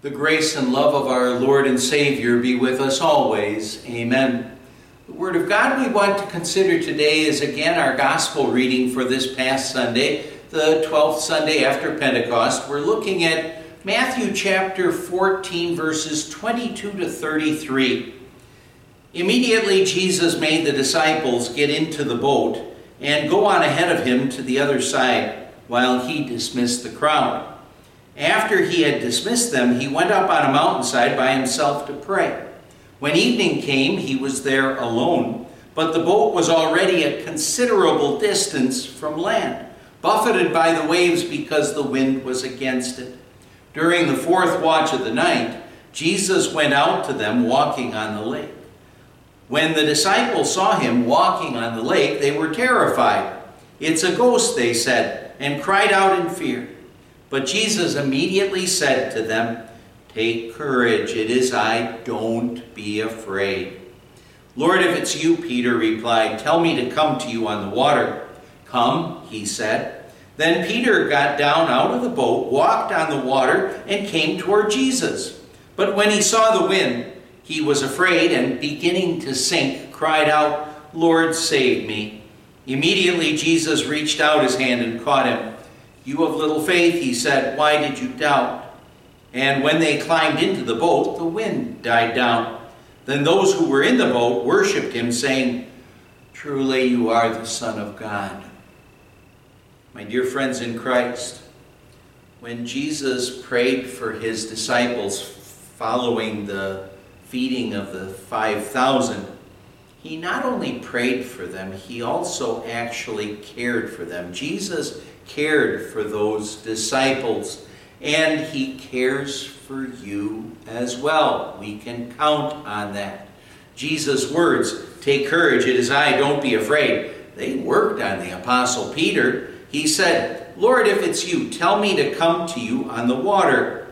The grace and love of our Lord and Savior be with us always. Amen. The Word of God we want to consider today is again our Gospel reading for this past Sunday, the 12th Sunday after Pentecost. We're looking at Matthew chapter 14, verses 22 to 33. Immediately, Jesus made the disciples get into the boat and go on ahead of him to the other side while he dismissed the crowd. After he had dismissed them, he went up on a mountainside by himself to pray. When evening came, he was there alone, but the boat was already a considerable distance from land, buffeted by the waves because the wind was against it. During the fourth watch of the night, Jesus went out to them walking on the lake. When the disciples saw him walking on the lake, they were terrified. It's a ghost, they said, and cried out in fear. But Jesus immediately said to them, Take courage, it is I, don't be afraid. Lord, if it's you, Peter replied, tell me to come to you on the water. Come, he said. Then Peter got down out of the boat, walked on the water, and came toward Jesus. But when he saw the wind, he was afraid and beginning to sink, cried out, Lord, save me. Immediately Jesus reached out his hand and caught him. You of little faith, he said, why did you doubt? And when they climbed into the boat, the wind died down. Then those who were in the boat worshipped him, saying, Truly you are the Son of God. My dear friends in Christ, when Jesus prayed for his disciples following the feeding of the 5,000, he not only prayed for them, he also actually cared for them. Jesus cared for those disciples, and He cares for you as well. We can count on that. Jesus' words, Take courage, it is I, don't be afraid, they worked on the Apostle Peter. He said, Lord, if it's you, tell me to come to you on the water.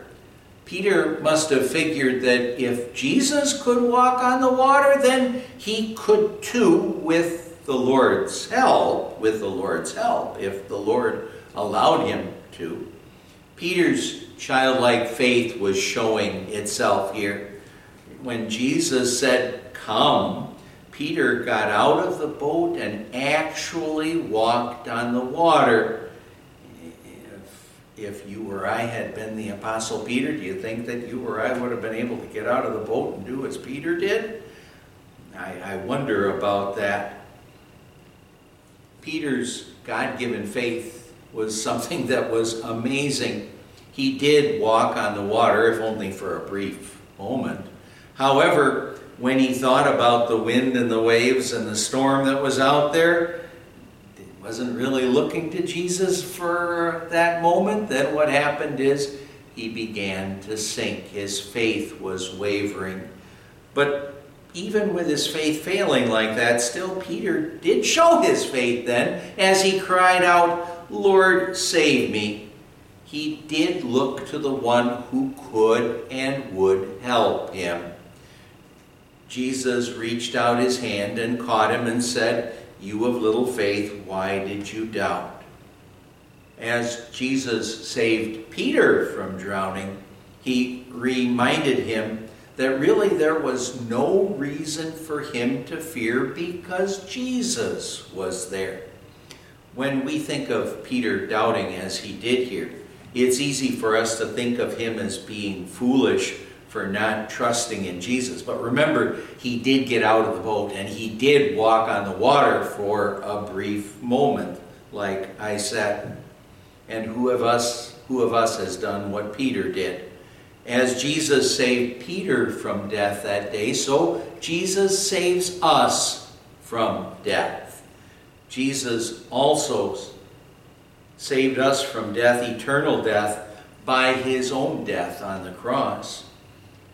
Peter must have figured that if Jesus could walk on the water, then he could too with the Lord's help, with the Lord's help, if the Lord allowed him to. Peter's childlike faith was showing itself here. When Jesus said, Come, Peter got out of the boat and actually walked on the water. If, if you or I had been the Apostle Peter, do you think that you or I would have been able to get out of the boat and do as Peter did? I, I wonder about that. Peter's God given faith was something that was amazing. He did walk on the water, if only for a brief moment. However, when he thought about the wind and the waves and the storm that was out there, he wasn't really looking to Jesus for that moment. Then what happened is he began to sink. His faith was wavering. But even with his faith failing like that, still Peter did show his faith then as he cried out, Lord, save me. He did look to the one who could and would help him. Jesus reached out his hand and caught him and said, You of little faith, why did you doubt? As Jesus saved Peter from drowning, he reminded him that really there was no reason for him to fear because Jesus was there. When we think of Peter doubting as he did here, it's easy for us to think of him as being foolish for not trusting in Jesus. But remember, he did get out of the boat and he did walk on the water for a brief moment, like I said. And who of us who of us has done what Peter did? As Jesus saved Peter from death that day, so Jesus saves us from death. Jesus also saved us from death, eternal death, by his own death on the cross.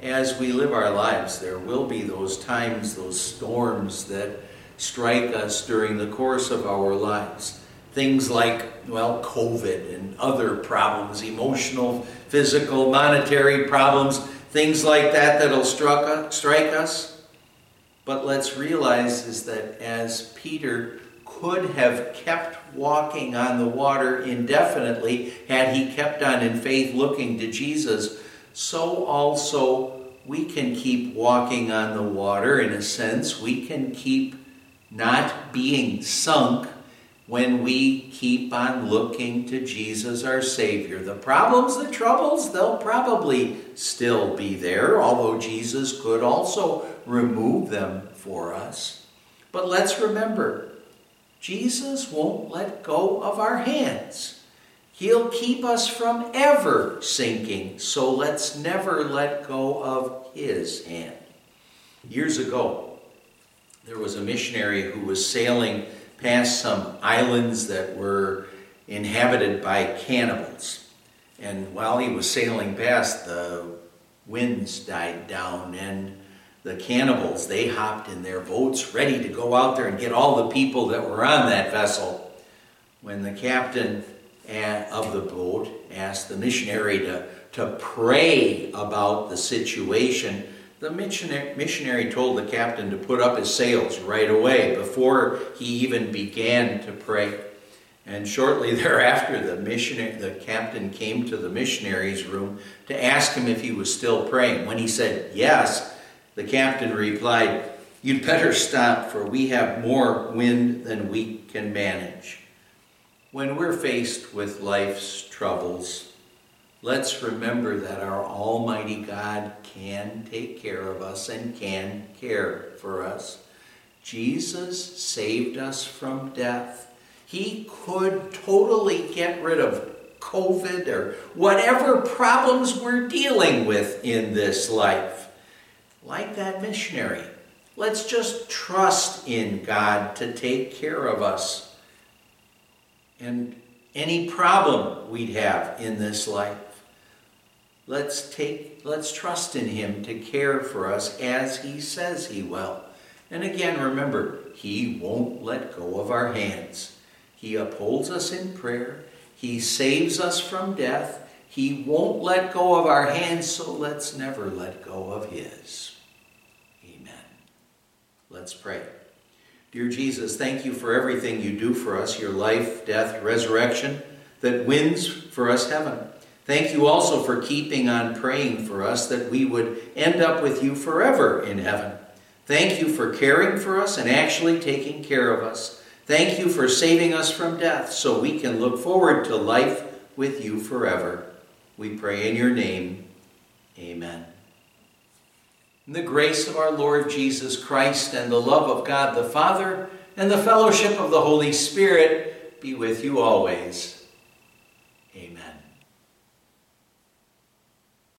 As we live our lives, there will be those times, those storms that strike us during the course of our lives. Things like, well, COVID and other problems, emotional, physical, monetary problems, things like that that'll struck, strike us. But let's realize is that as Peter could have kept walking on the water indefinitely had he kept on in faith looking to Jesus, so also we can keep walking on the water in a sense. We can keep not being sunk when we keep on looking to Jesus our Savior. The problems, the troubles, they'll probably still be there, although Jesus could also remove them for us. But let's remember, Jesus won't let go of our hands. He'll keep us from ever sinking, so let's never let go of His hand. Years ago, there was a missionary who was sailing past some islands that were inhabited by cannibals. And while he was sailing past, the winds died down and the cannibals, they hopped in their boats ready to go out there and get all the people that were on that vessel. When the captain eh, of the boat asked the missionary to, to pray about the situation, the missionary, told the captain to put up his sails right away before he even began to pray. And shortly thereafter, the missionary, the captain came to the missionary's room to ask him if he was still praying. When he said yes, the captain replied, You'd better stop, for we have more wind than we can manage. When we're faced with life's troubles, let's remember that our Almighty God can take care of us and can care for us. Jesus saved us from death. He could totally get rid of COVID or whatever problems we're dealing with in this life. Like that missionary, let's just trust in God to take care of us. And any problem we'd have in this life, let's take let's trust in him to care for us as he says he will. And again, remember, he won't let go of our hands. He upholds us in prayer. He saves us from death. He won't let go of our hands, so let's never let go of his. Amen. Let's pray. Dear Jesus, thank you for everything you do for us, your life, death, resurrection that wins for us heaven. Thank you also for keeping on praying for us that we would end up with you forever in heaven. Thank you for caring for us and actually taking care of us. Thank you for saving us from death so we can look forward to life with you forever. We pray in your name. Amen. In the grace of our Lord Jesus Christ and the love of God the Father and the fellowship of the Holy Spirit be with you always. Amen.